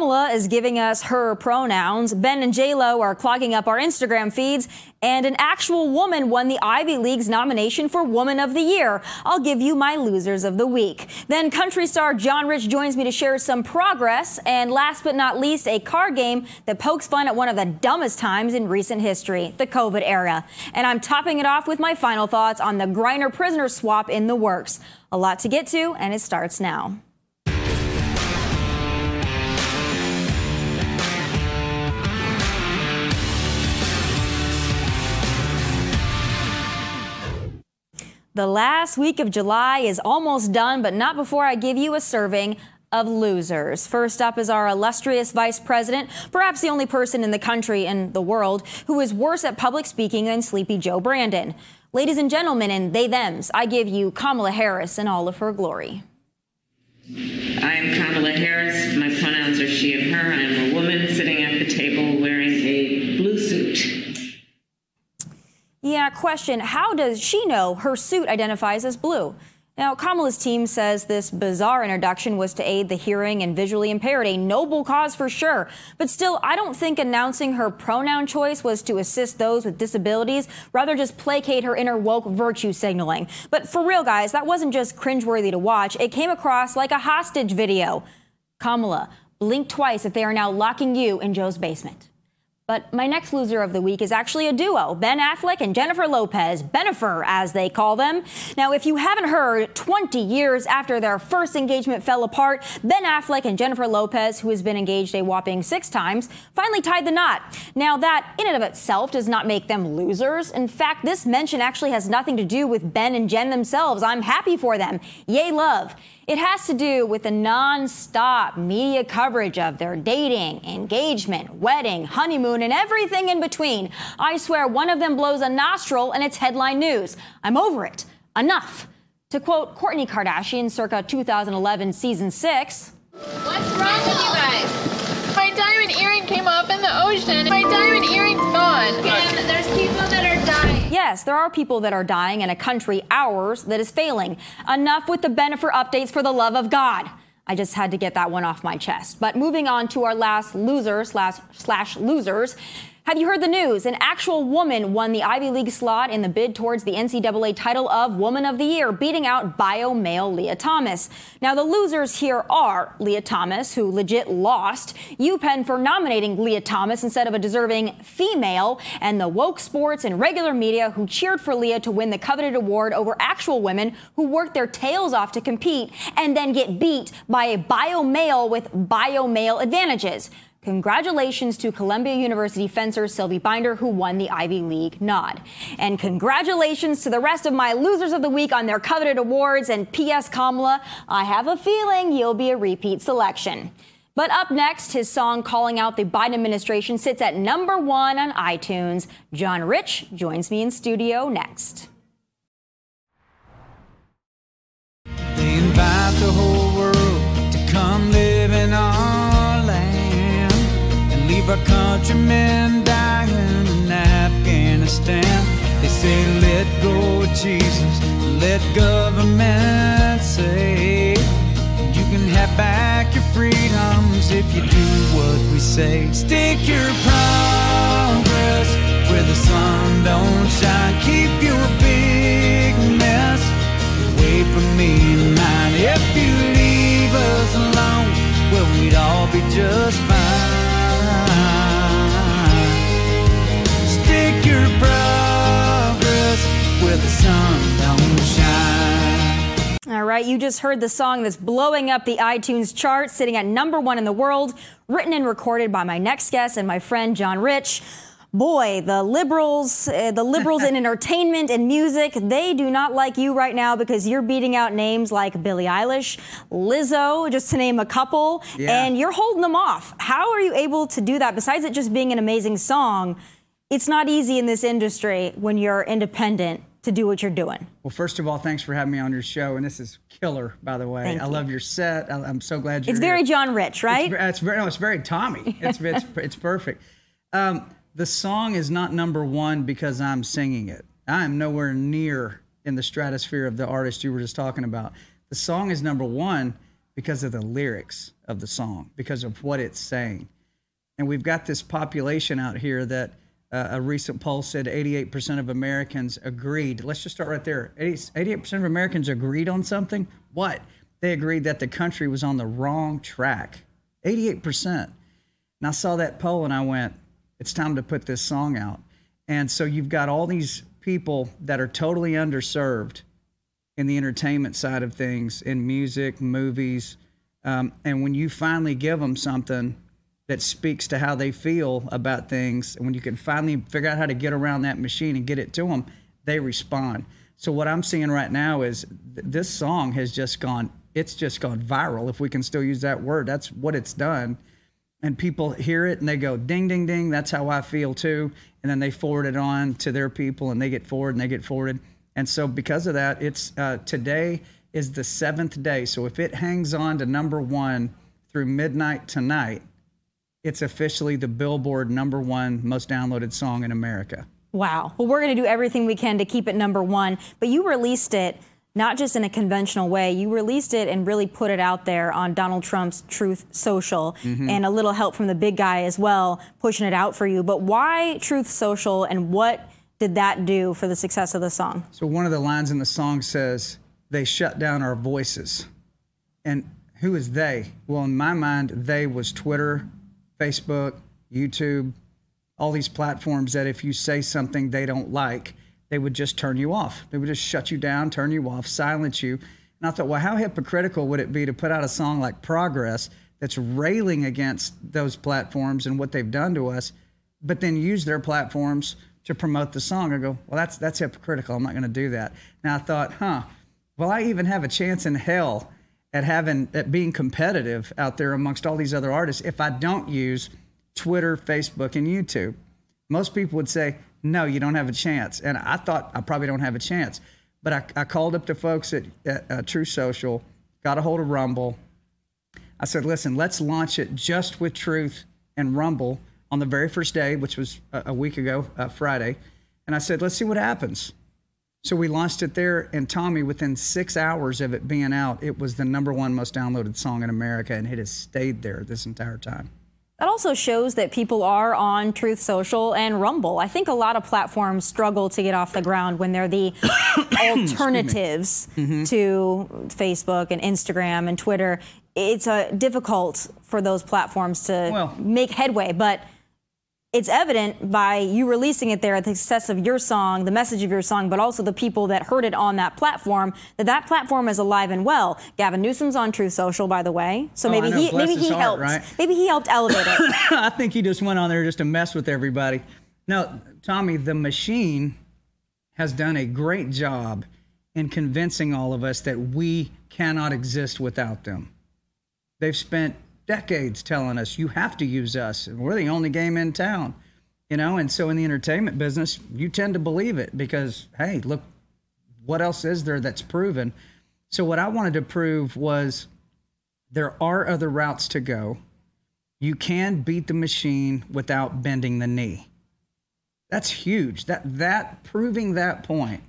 Kamala is giving us her pronouns. Ben and J-Lo are clogging up our Instagram feeds. And an actual woman won the Ivy League's nomination for Woman of the Year. I'll give you my losers of the week. Then country star John Rich joins me to share some progress. And last but not least, a card game that pokes fun at one of the dumbest times in recent history, the COVID era. And I'm topping it off with my final thoughts on the Griner prisoner swap in the works. A lot to get to, and it starts now. The last week of July is almost done, but not before I give you a serving of losers. First up is our illustrious vice president, perhaps the only person in the country and the world who is worse at public speaking than Sleepy Joe Brandon. Ladies and gentlemen, and they thems, I give you Kamala Harris in all of her glory. I am Kamala Harris. My pronouns are she and her. I am a woman sitting at the table wearing a blue suit. Yeah, question How does she know her suit identifies as blue? Now, Kamala's team says this bizarre introduction was to aid the hearing and visually impaired, a noble cause for sure. But still, I don't think announcing her pronoun choice was to assist those with disabilities, rather just placate her inner woke virtue signaling. But for real, guys, that wasn't just cringeworthy to watch. It came across like a hostage video. Kamala, blink twice if they are now locking you in Joe's basement. But my next loser of the week is actually a duo, Ben Affleck and Jennifer Lopez, Bennifer as they call them. Now, if you haven't heard, 20 years after their first engagement fell apart, Ben Affleck and Jennifer Lopez, who has been engaged a whopping six times, finally tied the knot. Now, that in and of itself does not make them losers. In fact, this mention actually has nothing to do with Ben and Jen themselves. I'm happy for them. Yay, love. It has to do with the non-stop media coverage of their dating, engagement, wedding, honeymoon, and everything in between. I swear one of them blows a nostril and it's headline news. I'm over it. Enough. To quote Kourtney Kardashian circa 2011 season 6, What's wrong with you guys? My diamond earring came off in the ocean. My diamond earring's gone. Yes, there are people that are dying in a country, ours, that is failing. Enough with the Bennifer updates for the love of God. I just had to get that one off my chest. But moving on to our last loser slash, slash losers. Have you heard the news? An actual woman won the Ivy League slot in the bid towards the NCAA title of Woman of the Year, beating out bio male Lia Thomas. Now, the losers here are Lia Thomas, who legit lost, UPenn for nominating Lia Thomas instead of a deserving female, and the woke sports and regular media who cheered for Lia to win the coveted award over actual women who worked their tails off to compete and then get beat by a bio male with bio male advantages. Congratulations to Columbia University fencer Sylvie Binder, who won the Ivy League nod. And congratulations to the rest of my losers of the week on their coveted awards. And P.S. Kamala, I have a feeling you'll be a repeat selection. But up next, his song calling out the Biden administration sits at number one on iTunes. John Rich joins me in studio next. They invite the whole world to come live in our leave our countrymen dying in Afghanistan. They say, let go of Jesus, let government say. You can have back your freedoms if you do what we say. Stick your progress where the sun don't shine. Keep your big mess away from me and mine. If you leave us alone, well, we'd all be just fine. Where the sun don't shine. All right, you just heard the song that's blowing up the iTunes chart, sitting at number one in the world, written and recorded by my next guest and my friend John Rich. Boy, the liberals, uh, the liberals in entertainment and music, they do not like you right now because you're beating out names like Billie Eilish, Lizzo, just to name a couple, Yeah. and you're holding them off. How are you able to do that? Besides it just being an amazing song, it's not easy in this industry when you're independent to do what you're doing. Well, first of all, thanks for having me on your show, and this is killer, by the way. Thank I you. love your set. I, I'm so glad you're. It's very here. John Rich, right? It's, it's very, no, it's very Tomi. It's it's it's perfect. Um, the song is not number one because I'm singing it. I am nowhere near in the stratosphere of the artist you were just talking about. The song is number one because of the lyrics of the song, because of what it's saying. And we've got this population out here that uh, a recent poll said 88% of Americans agreed. Let's just start right there. 88% of Americans agreed on something. What? They agreed that the country was on the wrong track. 88%. And I saw that poll and I went, it's time to put this song out. And so you've got all these people that are totally underserved in the entertainment side of things, in music, movies. Um, and when you finally give them something that speaks to how they feel about things, and when you can finally figure out how to get around that machine and get it to them, they respond. So what I'm seeing right now is th- this song has just gone, it's just gone viral, if we can still use that word. That's what it's done. And people hear it and they go, ding, ding, ding, that's how I feel too. And then they forward it on to their people and they get forward and they get forwarded. And so because of that, it's uh, today is the seventh day. So if it hangs on to number one through midnight tonight, it's officially the Billboard number one most downloaded song in America. Wow. Well, we're going to do everything we can to keep it number one. But you released it not just in a conventional way. You released it and really put it out there on Donald Trump's Truth Social mm-hmm. and a little help from the big guy as well, pushing it out for you. But why Truth Social and what did that do for the success of the song? So, one of the lines in the song says, They shut down our voices. And who is they? Well, in my mind, they was Twitter, Facebook, YouTube, all these platforms that if you say something they don't like, they would just turn you off. They would just shut you down, turn you off, silence you. And I thought, well, how hypocritical would it be to put out a song like Progress that's railing against those platforms and what they've done to us, but then use their platforms to promote the song? I go, well, that's that's hypocritical. I'm not going to do that. Now I thought, huh, well, I even have a chance in hell at having at being competitive out there amongst all these other artists if I don't use Twitter, Facebook, and YouTube. Most people would say, no, you don't have a chance. And I thought I probably don't have a chance. But I, I called up the folks at, at uh, Truth Social, got a hold of Rumble. I said, listen, let's launch it just with Truth and Rumble on the very first day, which was a, a week ago, uh, Friday. And I said, let's see what happens. So we launched it there, and Tomi, within six hours of it being out, it was the number one most downloaded song in America, and it has stayed there this entire time. That also shows that people are on Truth Social and Rumble. I think a lot of platforms struggle to get off the ground when they're the alternatives mm-hmm. to Facebook and Instagram and Twitter. It's uh, difficult for those platforms to well, make headway, but it's evident by you releasing it there, the success of your song, the message of your song, but also the people that heard it on that platform, that that platform is alive and well. Gavin Newsom's on Truth Social, by the way, so oh, maybe he Bless maybe he heart, helped. Right? Maybe he helped elevate it. I think he just went on there just to mess with everybody. No, Tomi, the machine has done a great job in convincing all of us that we cannot exist without them. They've spent decades telling us you have to use us. We're the only game in town, you know. And so in the entertainment business, you tend to believe it because hey, look, what else is there that's proven? So what I wanted to prove was there are other routes to go. You can beat the machine without bending the knee. That's huge. That that proving that point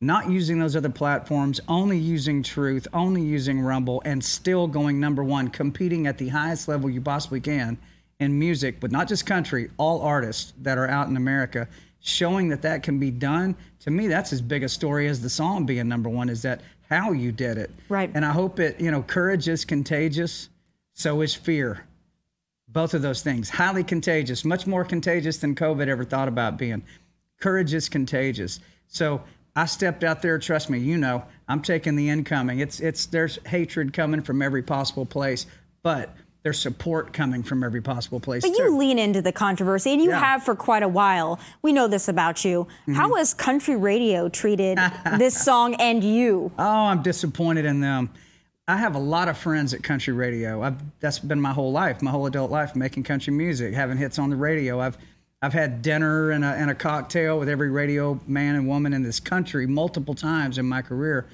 not using those other platforms, only using Truth, only using Rumble, and still going number one, competing at the highest level you possibly can in music, but not just country, all artists that are out in America, showing that that can be done. To me, that's as big a story as the song being number one, is that how you did it. Right. And I hope it, you know, courage is contagious, so is fear. Both of those things, highly contagious, much more contagious than COVID ever thought about being. Courage is contagious. So I stepped out there. Trust me, you know, I'm taking the incoming. It's it's there's hatred coming from every possible place, but there's support coming from every possible place. But too. you lean into the controversy, and you Yeah. have for quite a while. We know this about you. Mm-hmm. How has country radio treated this song and you? Oh, I'm disappointed in them. I have a lot of friends at country radio. I've, that's been my whole life, my whole adult life, making country music, having hits on the radio. I've I've had dinner and a, and a cocktail with every radio man and woman in this country multiple times in my career.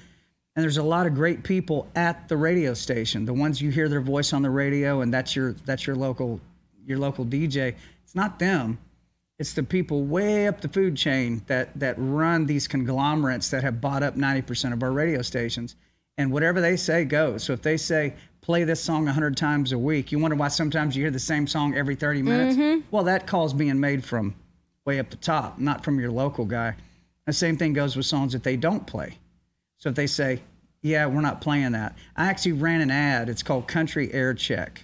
And there's a lot of great people at the radio station. The ones you hear their voice on the radio, and that's your that's your local your local DJ. It's not them. It's the people way up the food chain that that run these conglomerates that have bought up 90% of our radio stations. And whatever they say goes. So if they say play this song 100 times a week. You wonder why sometimes you hear the same song every 30 minutes? Mm-hmm. Well, that call's being made from way up the top, not from your local guy. The same thing goes with songs that they don't play. So if they say, yeah, we're not playing that. I actually ran an ad. It's called Country Aircheck.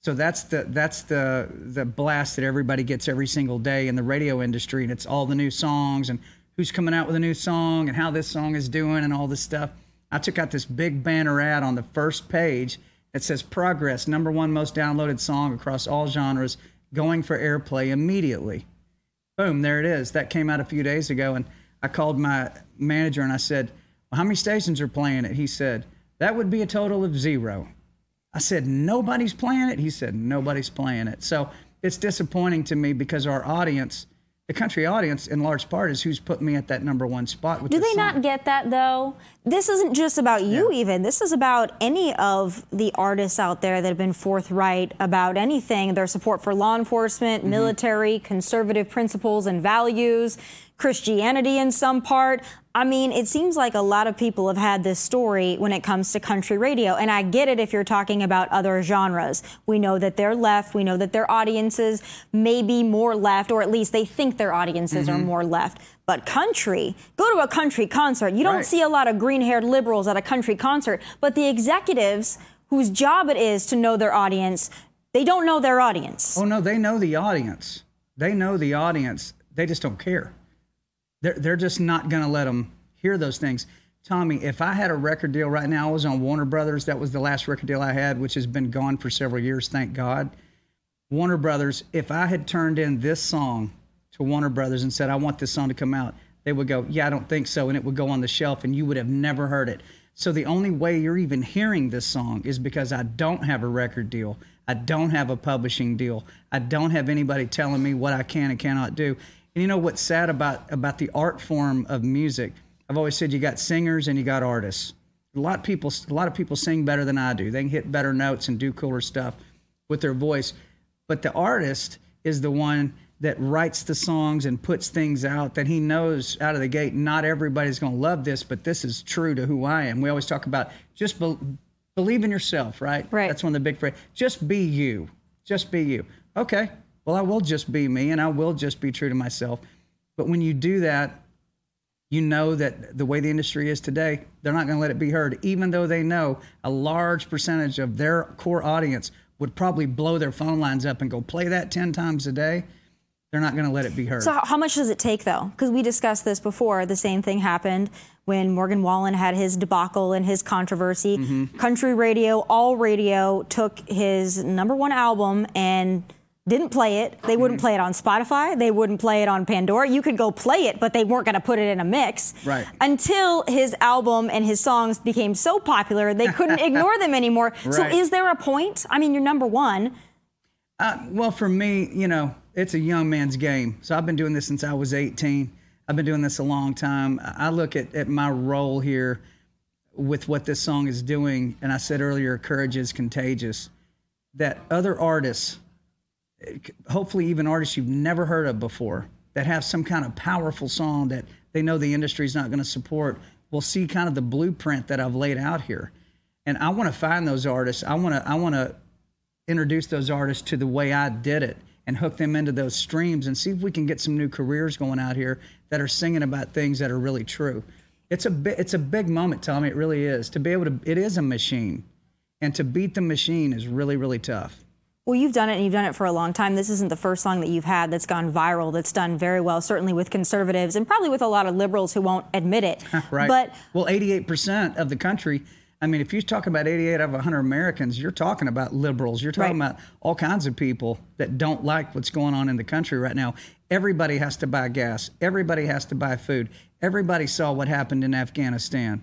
So that's the that's the the blast that everybody gets every single day in the radio industry, and it's all the new songs and who's coming out with a new song and how this song is doing and all this stuff. I took out this big banner ad on the first page that says "Progress, number one most downloaded song across all genres, going for airplay immediately." Boom, there it is. That came out a few days ago, and I called my manager and I said, well, "How many stations are playing it?" He said, "That would be a total of zero. I said, nobody's playing it. He said, nobody's playing it. So it's disappointing to me because our audience, the country audience, in large part, is who's put me at that number one spot. With Do they song. not get that though? This isn't just about you, even. This is about any of the artists out there that have been forthright about anything their support for law enforcement, Mm-hmm. military, conservative principles and values, Christianity in some part. I mean, it seems like a lot of people have had this story when it comes to country radio. And I get it if you're talking about other genres. We know that they're left. We know that their audiences may be more left, or at least they think their audiences Mm-hmm. are more left. But country, go to a country concert. You don't Right. see a lot of green haired liberals at a country concert, but the executives whose job it is to know their audience, they don't know their audience. Oh no, they know the audience. They know the audience. They just don't care. They're they're just not going to let them hear those things. Tomi, if I had a record deal right now, I was on Warner Brothers. That was the last record deal I had, which has been gone for several years, thank God. Warner Brothers, if I had turned in this song to Warner Brothers and said, I want this song to come out, they would go, Yeah, I don't think so. And it would go on the shelf and you would have never heard it. So the only way you're even hearing this song is because I don't have a record deal. I don't have a publishing deal. I don't have anybody telling me what I can and cannot do. And you know what's sad about about the art form of music? I've always said you got singers and you got artists. A lot of people a lot of people sing better than I do. They can hit better notes and do cooler stuff with their voice. But the artist is the one that writes the songs and puts things out that he knows out of the gate. Not everybody's going to love this, but this is true to who I am. We always talk about just be, believe in yourself, right? Right. That's one of the big phrases. Just be you. Just be you. Okay. Well, I will just be me and I will just be true to myself. But when you do that, you know that the way the industry is today, they're not going to let it be heard, even though they know a large percentage of their core audience would probably blow their phone lines up and go play that 10 times a day. They're not going to let it be heard. So, how- much does it take, though? Because we discussed this before. The same thing happened when Morgan Wallen had his debacle and his controversy. Mm-hmm. Country radio, all radio, took his number one album and didn't play it. They Mm-hmm. wouldn't play it on Spotify. They wouldn't play it on Pandora. You could go play it, but they weren't going to put it in a mix. Right. Until his album and his songs became so popular, they couldn't ignore them anymore. Right. So, is there a point? I mean, you're number one. Uh, well, for me, you know, it's a young man's game. So I've been doing this since I was 18. I've been doing this a long time. I I look at, at my role here with what this song is doing. And I said earlier, courage is contagious. That other artists, hopefully even artists you've never heard of before, that have some kind of powerful song that they know the industry's not going to support, will see kind of the blueprint that I've laid out here. And I want to find those artists. I want to I want to introduce those artists to the way I did it and hook them into those streams and see if we can get some new careers going out here that are singing about things that are really true. It's a bi- it's a big moment, Tomi. It really is. To be able to, it is a machine, and to beat the machine is really really tough. Well, you've done it and you've done it for a long time. This isn't the first song that you've had that's gone viral, that's done very well, certainly with conservatives and probably with a lot of liberals who won't admit it. Right. But well, 88% of the country. I mean, if you talk about 88 out of 100 Americans, you're talking about liberals. You're talking Right. about all kinds of people that don't like what's going on in the country right now. Everybody has to buy gas. Everybody has to buy food. Everybody saw what happened in Afghanistan.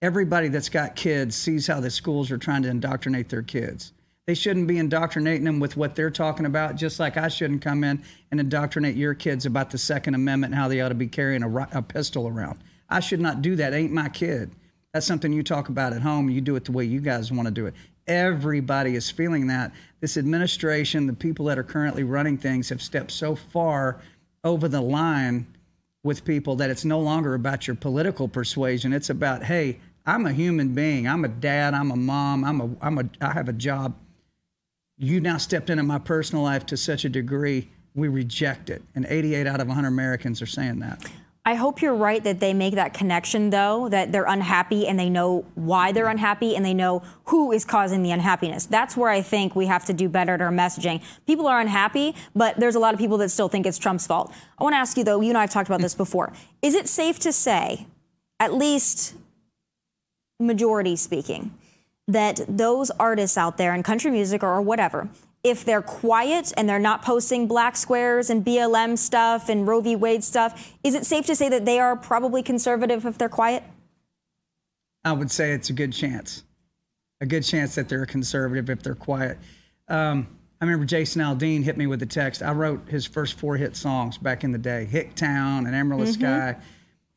Everybody that's got kids sees how the schools are trying to indoctrinate their kids. They shouldn't be indoctrinating them with what they're talking about, just like I shouldn't come in and indoctrinate your kids about the Second Amendment and how they ought to be carrying a, a pistol around. I should not do that. It ain't my kid. That's something you talk about at home. You do it the way you guys want to do it. Everybody is feeling that. This administration, the people that are currently running things, have stepped so far over the line with people that it's no longer about your political persuasion. It's about, hey, I'm a human being. I'm a dad. I'm a mom. I'm a I'm a I have a job. You now stepped into my personal life to such a degree. We reject it, and 88 out of 100 Americans are saying that. I hope you're right that they make that connection, though, that they're unhappy and they know why they're unhappy and they know who is causing the unhappiness. That's where I think we have to do better at our messaging. People are unhappy, but there's a lot of people that still think it's Trump's fault. I want to ask you, though, you and I have talked about this before. Is it safe to say, at least majority speaking, that those artists out there in country music or whatever, if they're quiet and they're not posting black squares and BLM stuff and Roe v. Wade stuff, is it safe to say that they are probably conservative if they're quiet? I would say it's a good chance, a good chance that they're conservative if they're quiet. Um, I remember Jason Aldean hit me with a text. I wrote his first four hit songs back in the day, Hicktown and Amarillo mm-hmm. Sky.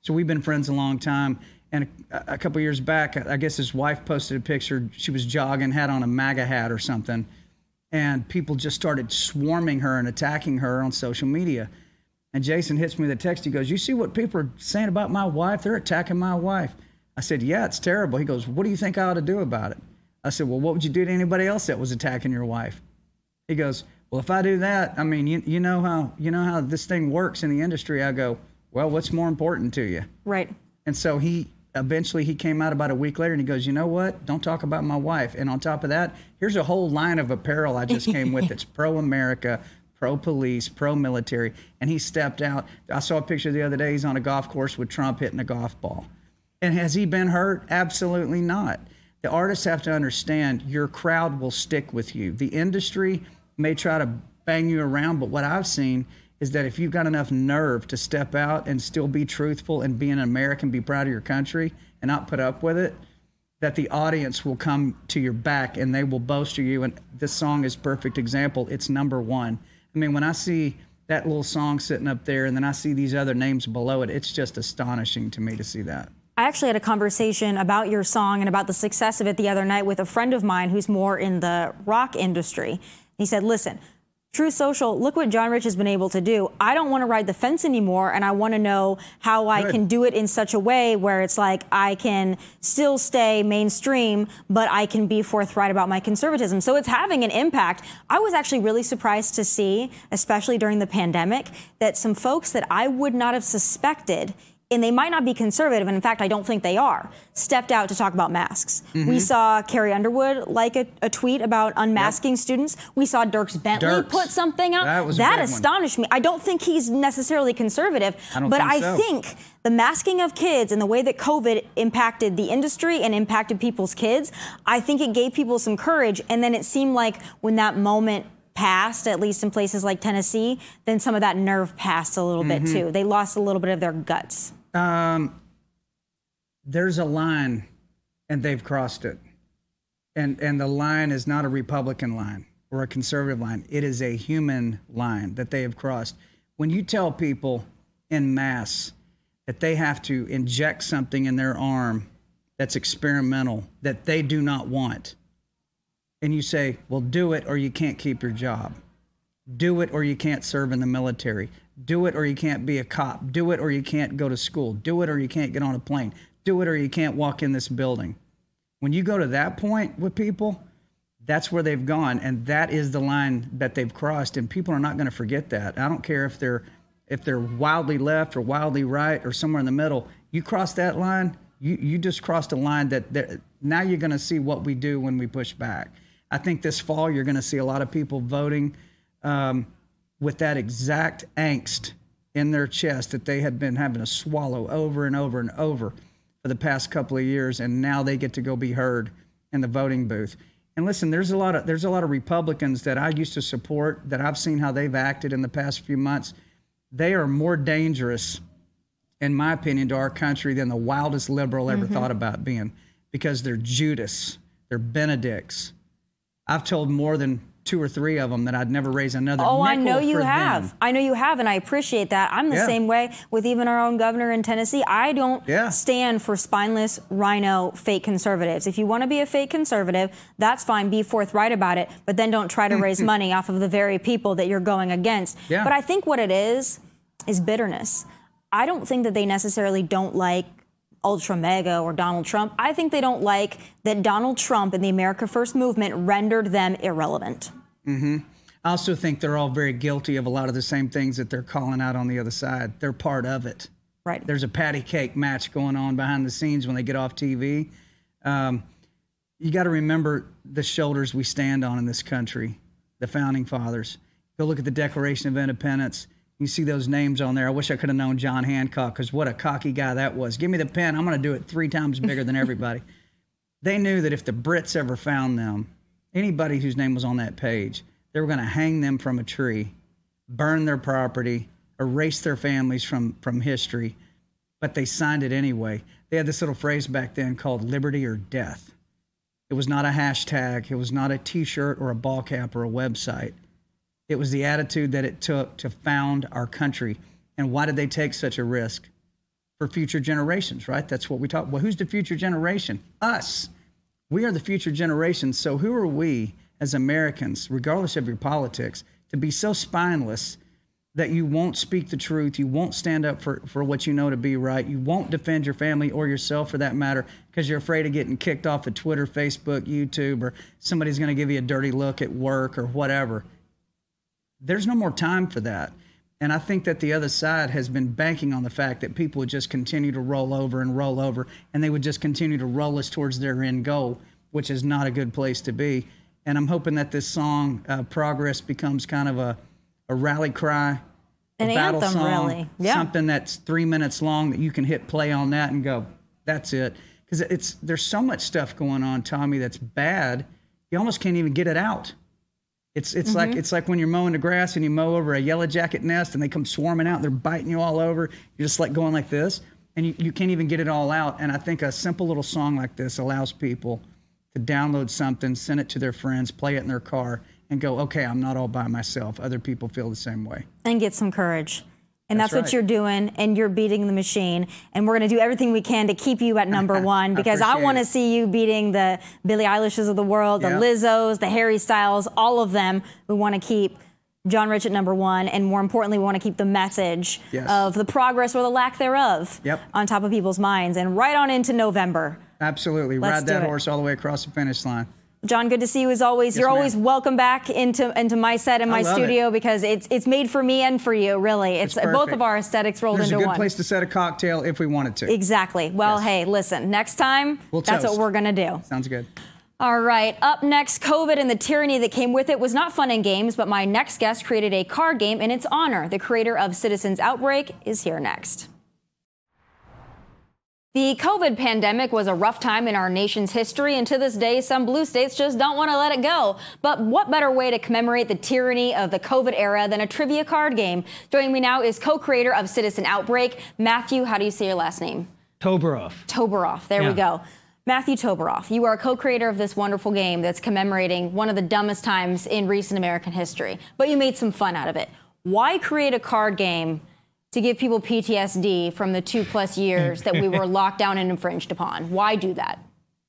So we've been friends a long time. And a, a couple years back, I guess his wife posted a picture. She was jogging, had on a MAGA hat or something and people just started swarming her and attacking her on social media. And Jason hits me with a text. He goes, You see what people are saying about my wife? They're attacking my wife. I said, Yeah, it's terrible. He goes, What do you think I ought to do about it? I said, Well, what would you do to anybody else that was attacking your wife? He goes, Well, if I do that, I mean, you, you know how you know how this thing works in the industry. I go, Well, what's more important to you? Right. And so he eventually he came out about a week later and he goes, you know what? Don't talk about my wife. And on top of that, here's a whole line of apparel I just came with that's pro America, pro police, pro military. And he stepped out. I saw a picture the other day. He's on a golf course with Trump hitting a golf ball. And has he been hurt? Absolutely not. The artists have to understand your crowd will stick with you. The industry may try to bang you around, but what I've seen is that if you've got enough nerve to step out and still be truthful and be an American, be proud of your country and not put up with it, that the audience will come to your back and they will bolster you. And this song is perfect example. It's number one. I mean, when I see that little song sitting up there and then I see these other names below it, it's just astonishing to me to see that. I actually had a conversation about your song and about the success of it the other night with a friend of mine who's more in the rock industry. He said, Listen, Truth Social, look what John Rich has been able to do. I don't want to ride the fence anymore, and I want to know how I Good. can do it in such a way where it's like I can still stay mainstream, but I can be forthright about my conservatism. So it's having an impact. I was actually really surprised to see, especially during the pandemic, that some folks that I would not have suspected and they might not be conservative, and in fact, I don't think they are, stepped out to talk about masks. Mm-hmm. We saw Carrie Underwood like a, a tweet about unmasking yep. students. We saw Dierks Bentley Dierks. put something out. That, that astonished one. me. I don't think he's necessarily conservative, I but think I so. think the masking of kids and the way that COVID impacted the industry and impacted people's kids, I think it gave people some courage. And then it seemed like when that moment passed, at least in places like Tennessee, then some of that nerve passed a little mm-hmm. bit too. They lost a little bit of their guts. Um, there's a line, and they've crossed it, and and the line is not a Republican line or a conservative line. It is a human line that they have crossed. When you tell people in mass that they have to inject something in their arm that's experimental that they do not want, and you say, "Well, do it, or you can't keep your job." Do it or you can't serve in the military. Do it or you can't be a cop. Do it or you can't go to school. Do it or you can't get on a plane. Do it or you can't walk in this building. When you go to that point with people, that's where they've gone and that is the line that they've crossed and people are not going to forget that. I don't care if they're if they're wildly left or wildly right or somewhere in the middle. You cross that line, you you just crossed a line that now you're going to see what we do when we push back. I think this fall you're going to see a lot of people voting um, with that exact angst in their chest that they had been having to swallow over and over and over for the past couple of years, and now they get to go be heard in the voting booth. And listen, there's a lot of there's a lot of Republicans that I used to support that I've seen how they've acted in the past few months. They are more dangerous, in my opinion, to our country than the wildest liberal ever mm-hmm. thought about being, because they're Judas, they're Benedicts. I've told more than two or three of them that I'd never raise another. Oh, I know you have. Them. I know you have, and I appreciate that. I'm the yeah. same way with even our own governor in Tennessee. I don't yeah. stand for spineless RINO fake conservatives. If you want to be a fake conservative, that's fine. Be forthright about it, but then don't try to raise money off of the very people that you're going against. Yeah. But I think what it is is bitterness. I don't think that they necessarily don't like ultra MAGA or Donald Trump. I think they don't like that Donald Trump and the America First movement rendered them irrelevant. I also think they're all very guilty of a lot of the same things that they're calling out on the other side. They're part of it. Right. There's a patty cake match going on behind the scenes when they get off TV. Um, you got to remember the shoulders we stand on in this country, the founding fathers. Go look at the Declaration of Independence. You see those names on there. I wish I could have known John Hancock because what a cocky guy that was. Give me the pen. I'm going to do it three times bigger than everybody. they knew that if the Brits ever found them, anybody whose name was on that page, they were going to hang them from a tree, burn their property, erase their families from, from history. But they signed it anyway. They had this little phrase back then called liberty or death. It was not a hashtag, it was not a t shirt or a ball cap or a website. It was the attitude that it took to found our country. And why did they take such a risk? For future generations, right? That's what we talk. Well, who's the future generation? Us. We are the future generation. So who are we as Americans, regardless of your politics, to be so spineless that you won't speak the truth, you won't stand up for, for what you know to be right, you won't defend your family or yourself for that matter because you're afraid of getting kicked off of Twitter, Facebook, YouTube, or somebody's going to give you a dirty look at work or whatever there's no more time for that. And I think that the other side has been banking on the fact that people would just continue to roll over and roll over, and they would just continue to roll us towards their end goal, which is not a good place to be. And I'm hoping that this song, uh, Progress, becomes kind of a, a rally cry, An a battle anthem, song, really. Yeah. something that's three minutes long that you can hit play on that and go, that's it. Because it's there's so much stuff going on, Tomi, that's bad. You almost can't even get it out. It's it's like Mm-hmm. it's like when you're mowing the grass and you mow over a yellow jacket nest and they come swarming out, they're biting you all over. You're just like going like this, and you, you can't even get it all out. And I think a simple little song like this allows people to download something, send it to their friends, play it in their car, and go, okay, I'm not all by myself. Other people feel the same way. and get some courage. And that's, That's what you're doing, and you're beating the machine. And we're going to do everything we can to keep you at number one because I appreciate want to see you beating the Billie Eilishes of the world, the Yeah. Lizzos, the Harry Styles, all of them. We want to keep John Rich at number one, and more importantly, we want to keep the message Yes. of the progress or the lack thereof Yep. on top of people's minds. And right on into November. Absolutely, Let's ride that horse all the way across the finish line. John, good to see you as always. You're ma'am. always welcome back into into my set and my studio because it's it's made for me and for you. Really, it's, It's both of our aesthetics rolled There's a into good one. place to set a cocktail if we wanted to. Exactly. Well, Yes. hey, listen. Next time, We'll that's toast. what we're gonna do. Sounds good. All right. Up next, COVID and the tyranny that came with it was not fun in games, but my next guest created a card game in its honor. The creator of Citizens Outbreak is here next. The COVID pandemic was a rough time in our nation's history, and to this day, some blue states just don't want to let it go. But what better way to commemorate the tyranny of the COVID era than a trivia card game? Joining me now is co creator of Citizen Outbreak, Matthew. How do you say your last name? Toberoff. Toberoff. There we go. Matthew Toberoff, you are a co-creator of this wonderful game that's commemorating one of the dumbest times in recent American history, but you made some fun out of it. Why create a card game to give people PTSD from the two plus years that we were locked down and infringed upon? Why do that?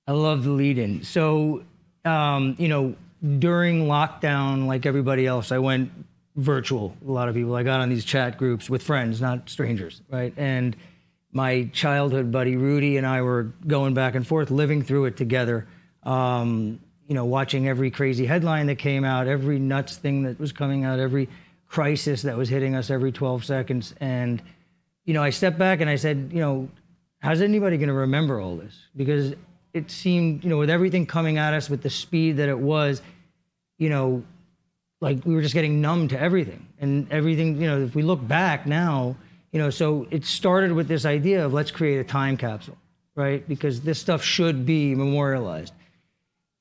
I love the lead in. So, um, you know, during lockdown, like everybody else, I went virtual. A lot of people. I got on these chat groups with friends, not strangers, right? And my childhood buddy Rudy and I were going back and forth, living through it together. Um, you know, watching every crazy headline that came out, every nuts thing that was coming out, every crisis that was hitting us every 12 seconds. And, you know, I stepped back and I said, you know, how's anybody going to remember all this? Because it seemed, you know, with everything coming at us with the speed that it was, you know, like we were just getting numb to everything and everything, you know, if we look back now, you know, so it started with this idea of let's create a time capsule, right? Because this stuff should be memorialized.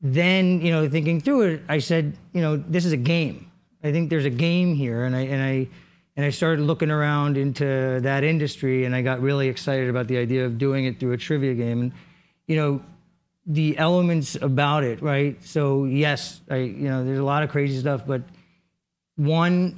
Then, you know, thinking through it, I said, you know, this is a game. I think there's a game here, and I and I and I started looking around into that industry, and I got really excited about the idea of doing it through a trivia game. And you know, the elements about it, right? So yes, I you know, there's a lot of crazy stuff, but one,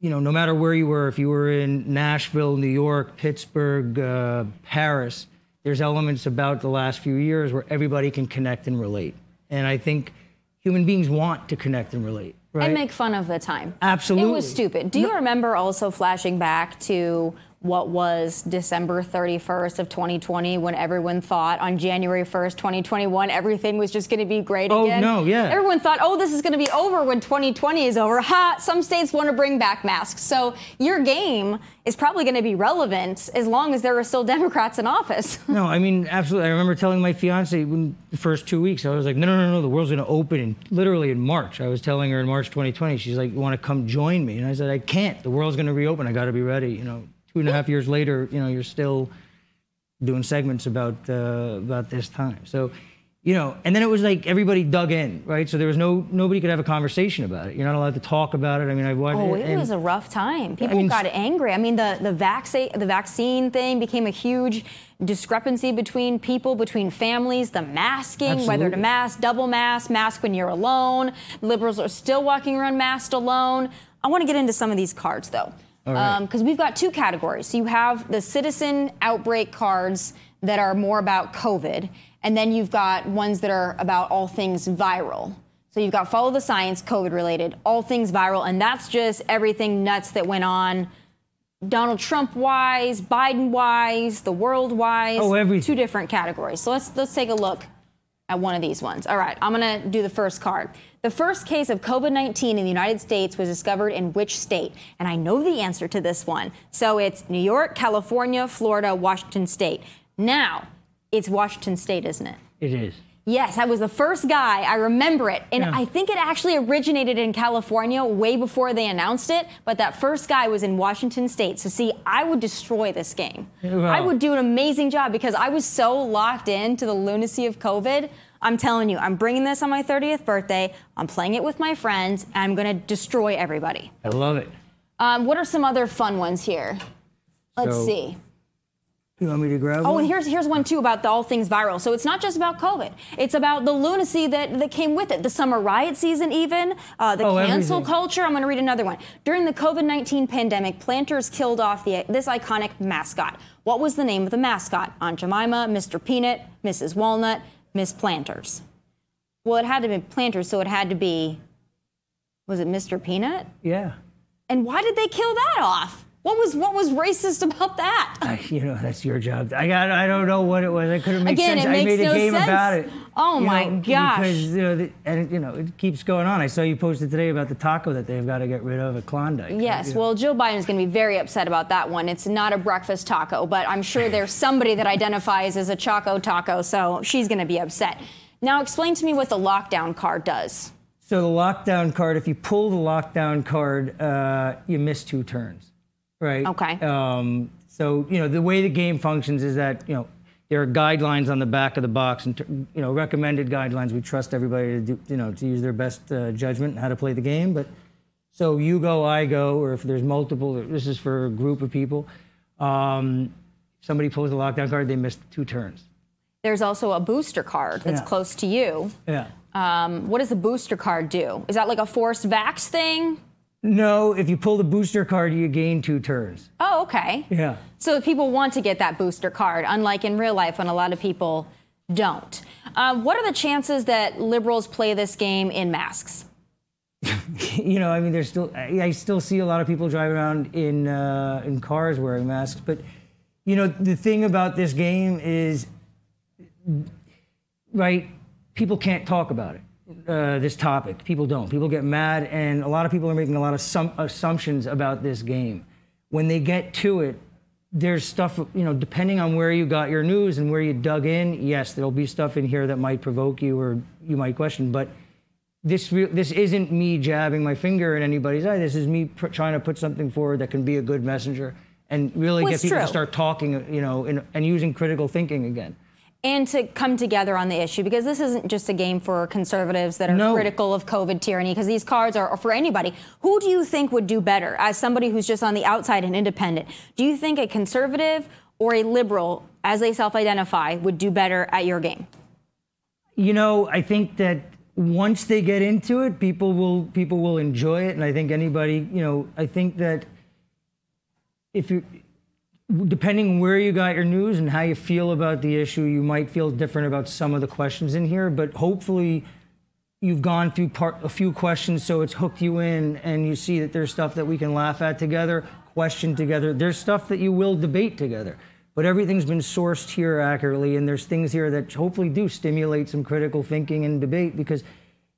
you know, no matter where you were, if you were in Nashville, New York, Pittsburgh, uh, Paris, there's elements about the last few years where everybody can connect and relate. And I think human beings want to connect and relate, right? And make fun of the time. Absolutely. It was stupid. Do you remember also flashing back to what was December 31st of 2020 when everyone thought on January 1st, 2021, everything was just going to be great Oh, again. no, yeah. Everyone thought, oh, this is going to be over when 2020 is over. Ha! Some states want to bring back masks. So your game is probably going to be relevant as long as there are still Democrats in office. No, I mean, absolutely. I remember telling my fiance when the first two weeks, I was like, no, no, no, no, the world's going to open in literally in March. I was telling her in March 2020, she's like, you want to come join me? And I said, I can't. The world's going to reopen. I got to be ready. You know, two and a half years later, you know, you're still doing segments about uh, about this time. So, you know, and then it was like everybody dug in, right? So there was no nobody could have a conversation about it. You're not allowed to talk about it. I mean, I watched. Oh, it and- was a rough time. People mean, got angry. I mean, the the vaccine the vaccine thing became a huge discrepancy between people, between families. The masking, whether to mask, double mask, mask when you're alone. Liberals are still walking around masked alone. I want to get into some of these cards though, All right. Um, because we've got two categories. So you have the citizen outbreak cards that are more about COVID, and then you've got ones that are about all things viral. So you've got follow the science, COVID related, all things viral, and that's just everything nuts that went on. Donald Trump wise, Biden wise, the world wise. Oh, everything. Two different categories. So let's let's take a look at one of these ones. All right, I'm gonna do the first card. The first case of COVID 19 in the United States was discovered in which state? And I know the answer to this one. So it's New York, California, Florida, Washington State. Now, it's Washington State, isn't it? It is. Yes, I was the first guy. I remember it. And Yeah. I think it actually originated in California way before they announced it. But that first guy was in Washington State. So, see, I would destroy this game. Wow. I would do an amazing job because I was so locked into the lunacy of COVID. I'm telling you, I'm bringing this on my 30th birthday. I'm playing it with my friends. And I'm going to destroy everybody. I love it. Um, what are some other fun ones here? Let's So- see. You want me to grab Oh, one? and here's here's one too about the all things viral. So it's not just about COVID. It's about the lunacy that, that came with it. The summer riot season, even uh, the Oh, cancel everything. culture. I'm going to read another one. During the COVID 19 pandemic, planters killed off the this iconic mascot. What was the name of the mascot? Aunt Jemima, Mr. Peanut, Mrs. Walnut, Miss Planters. Well, it had to be Planters, so it had to be. Was it Mr. Peanut? Yeah. And why did they kill that off? What was what was racist about that? I, you know, that's your job. I got. I don't know what it was. I couldn't make Again, sense. it I makes made a no game sense. about it. Oh my know, gosh. Because you know, the, and you know, it keeps going on. I saw you posted today about the taco that they've got to get rid of at Klondike. Yes, You know, well, Joe Biden's going to be very upset about that one. It's not a breakfast taco, but I'm sure there's somebody that identifies as a Choco taco, so she's going to be upset. Now, explain to me what the lockdown card does. So the lockdown card. If you pull the lockdown card, uh, you miss two turns, right? Okay. Um, so you know the way the game functions is that you know there are guidelines on the back of the box and you know recommended guidelines. We trust everybody to do you know to use their best uh, judgment in how to play the game. But so you go, I go, or if there's multiple, this is for a group of people. Um, somebody pulls a lockdown card, they miss two turns. There's also a booster card that's Yeah. close to you. Yeah. Um, what does the booster card do? Is that like a forced vax thing? No, if you pull the booster card, you gain two turns. Oh, okay. Yeah. So if people want to get that booster card, unlike in real life when a lot of people don't. Uh, what are the chances that liberals play this game in masks? you know, I mean, there's still, I I still see a lot of people driving around in uh, in cars wearing masks. But you know, the thing about this game is, right? People can't talk about it. Uh, this topic, people don't. People get mad, and a lot of people are making a lot of sum- assumptions about this game. When they get to it, there's stuff, you know, depending on where you got your news and where you dug in. Yes, there'll be stuff in here that might provoke you or you might question, but this re- this isn't me jabbing my finger in anybody's eye. This is me pr- trying to put something forward that can be a good messenger and really Well, get people to start talking, you know, and, and using critical thinking again. And to come together on the issue because this isn't just a game for conservatives that are No. critical of COVID tyranny because these cards are for anybody. Who do you think would do better as somebody who's just on the outside and independent? Do you think a conservative or a liberal, as they self identify, would do better at your game? You know, I think that once they get into it, people will people will enjoy it, and I think anybody, you know, I think that if you depending where you got your news and how you feel about the issue, you might feel different about some of the questions in here, but hopefully you've gone through part a few questions so it's hooked you in and you see that there's stuff that we can laugh at together question together. There's stuff that you will debate together, but everything's been sourced here accurately, and there's things here that hopefully do stimulate some critical thinking and debate because,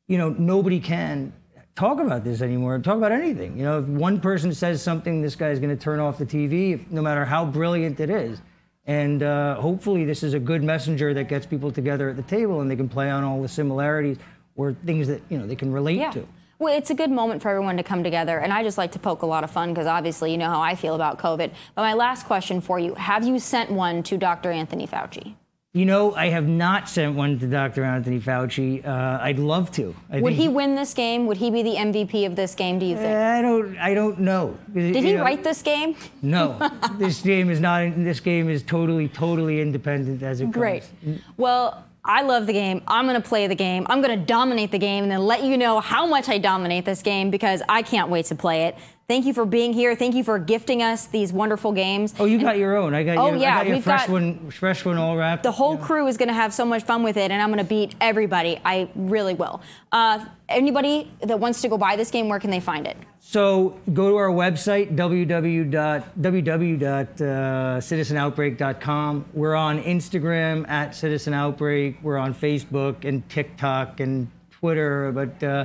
you know, nobody can talk about this anymore. Talk about anything. You know, if one person says something, this guy's going to turn off the TV, if, no matter how brilliant it is. And uh, hopefully, this is a good messenger that gets people together at the table, and they can play on all the similarities or things that you know they can relate Yeah. to. Well, it's a good moment for everyone to come together, and I just like to poke a lot of fun because obviously you know how I feel about COVID. But my last question for you: Have you sent one to Dr. Anthony Fauci? You know, I have not sent one to Dr. Anthony Fauci. Uh, I'd love to. I Would he win this game? Would he be the MVP of this game? Do you think? I don't. I don't know. Did he write this game? No, this game is not. This game is totally, totally independent as it comes. Great. Well, I love the game. I'm going to play the game. I'm going to dominate the game and then let you know how much I dominate this game because I can't wait to play it. Thank you for being here. Thank you for gifting us these wonderful games. Oh, you got your own. I got. Oh, your, yeah, I got your we've fresh got- one. Fresh one, all wrapped. The whole crew is going to have so much fun with it, and I'm going to beat everybody. I really will. Uh, anybody that wants to go buy this game, where can they find it? So go to our website, www.citizenoutbreak.com. We're on Instagram at Citizen Outbreak. We're on Facebook and TikTok and Twitter, but uh,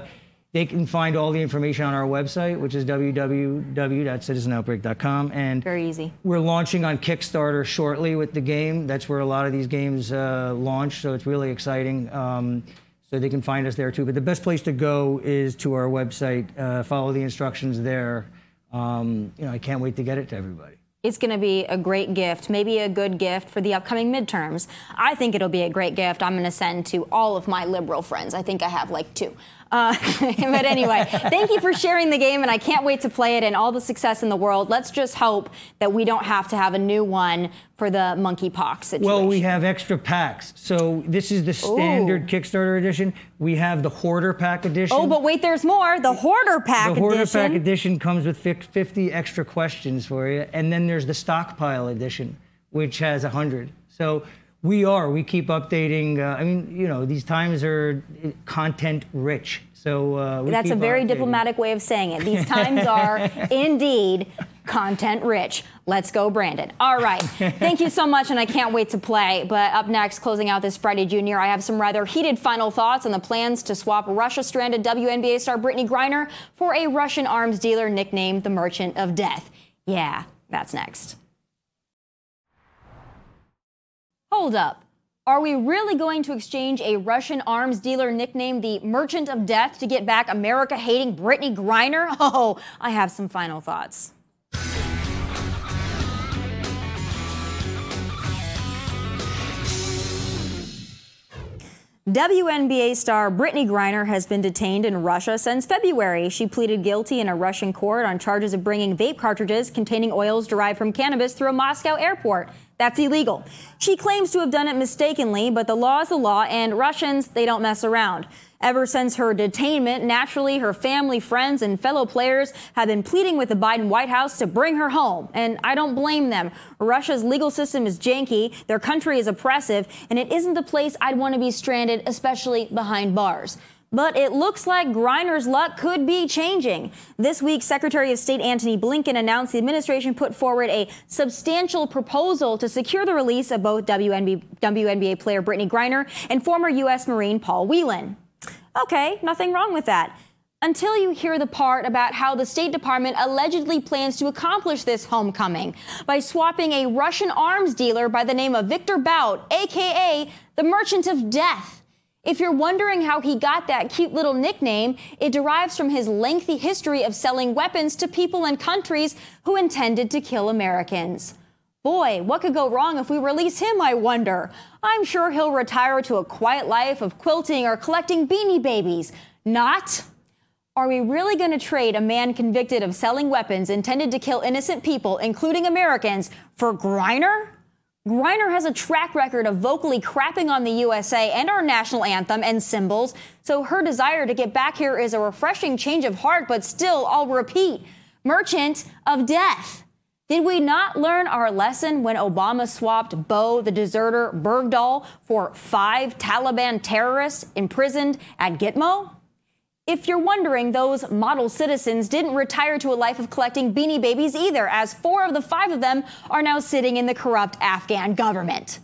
they can find all the information on our website, which is www.citizenoutbreak.com. And Very easy. we're launching on Kickstarter shortly with the game. That's where a lot of these games uh, launch, so it's really exciting. Um, so they can find us there too. But the best place to go is to our website. Uh, follow the instructions there. Um, you know, I can't wait to get it to everybody. It's going to be a great gift, maybe a good gift for the upcoming midterms. I think it'll be a great gift I'm going to send to all of my liberal friends. I think I have like two. Uh, but anyway, thank you for sharing the game, and I can't wait to play it and all the success in the world. Let's just hope that we don't have to have a new one for the monkeypox situation. Well, we have extra packs. So this is the standard Kickstarter edition. We have the Hoarder Pack edition. Oh, but wait, there's more. The Hoarder Pack the Hoarder edition. Pack edition comes with 50 extra questions for you. And then there's the Stockpile edition, which has 100. So we are, we keep updating. Uh, I mean, you know, these times are content rich. So uh, That's a very updating. diplomatic way of saying it. These times are indeed content rich. Let's go, Brandon. All right. Thank you so much, and I can't wait to play. But up next, closing out this Friday Junior, I have some rather heated final thoughts on the plans to swap Russia stranded WNBA star Brittney Griner for a Russian arms dealer nicknamed the Merchant of Death. Yeah, that's next. Hold up. Are we really going to exchange a Russian arms dealer nicknamed the Merchant of Death to get back America hating Brittney Griner? Oh, I have some final thoughts. WNBA star Brittney Griner has been detained in Russia since February. She pleaded guilty in a Russian court on charges of bringing vape cartridges containing oils derived from cannabis through a Moscow airport. That's illegal. She claims to have done it mistakenly, but the law is the law, and Russians, they don't mess around. Ever since her detainment, naturally, her family, friends, and fellow players have been pleading with the Biden White House to bring her home. And I don't blame them. Russia's legal system is janky, their country is oppressive, and it isn't the place I'd want to be stranded, especially behind bars. But it looks like Griner's luck could be changing. This week, Secretary of State Antony Blinken announced the administration put forward a substantial proposal to secure the release of both WNBA, WNBA player Brittney Griner and former U.S. Marine Paul Whelan. Okay, nothing wrong with that. Until you hear the part about how the State Department allegedly plans to accomplish this homecoming by swapping a Russian arms dealer by the name of Victor Bout, aka the Merchant of Death. If you're wondering how he got that cute little nickname, it derives from his lengthy history of selling weapons to people and countries who intended to kill Americans. Boy, what could go wrong if we release him, I wonder? I'm sure he'll retire to a quiet life of quilting or collecting beanie babies. Not. Are we really going to trade a man convicted of selling weapons intended to kill innocent people, including Americans, for Griner? Griner has a track record of vocally crapping on the USA and our national anthem and symbols, so her desire to get back here is a refreshing change of heart, but still, I'll repeat Merchant of Death. Did we not learn our lesson when Obama swapped Bowe, the deserter Bergdahl, for five Taliban terrorists imprisoned at Gitmo? If you're wondering, those model citizens didn't retire to a life of collecting beanie babies either, as four of the five of them are now sitting in the corrupt Afghan government.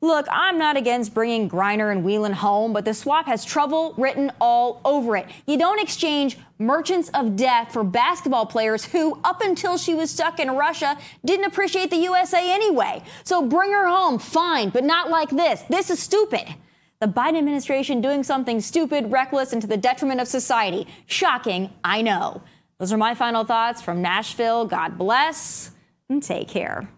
Look, I'm not against bringing Griner and Whelan home, but the swap has trouble written all over it. You don't exchange merchants of death for basketball players who, up until she was stuck in Russia, didn't appreciate the USA anyway. So bring her home, fine, but not like this. This is stupid. The Biden administration doing something stupid, reckless, and to the detriment of society. Shocking, I know. Those are my final thoughts from Nashville. God bless and take care.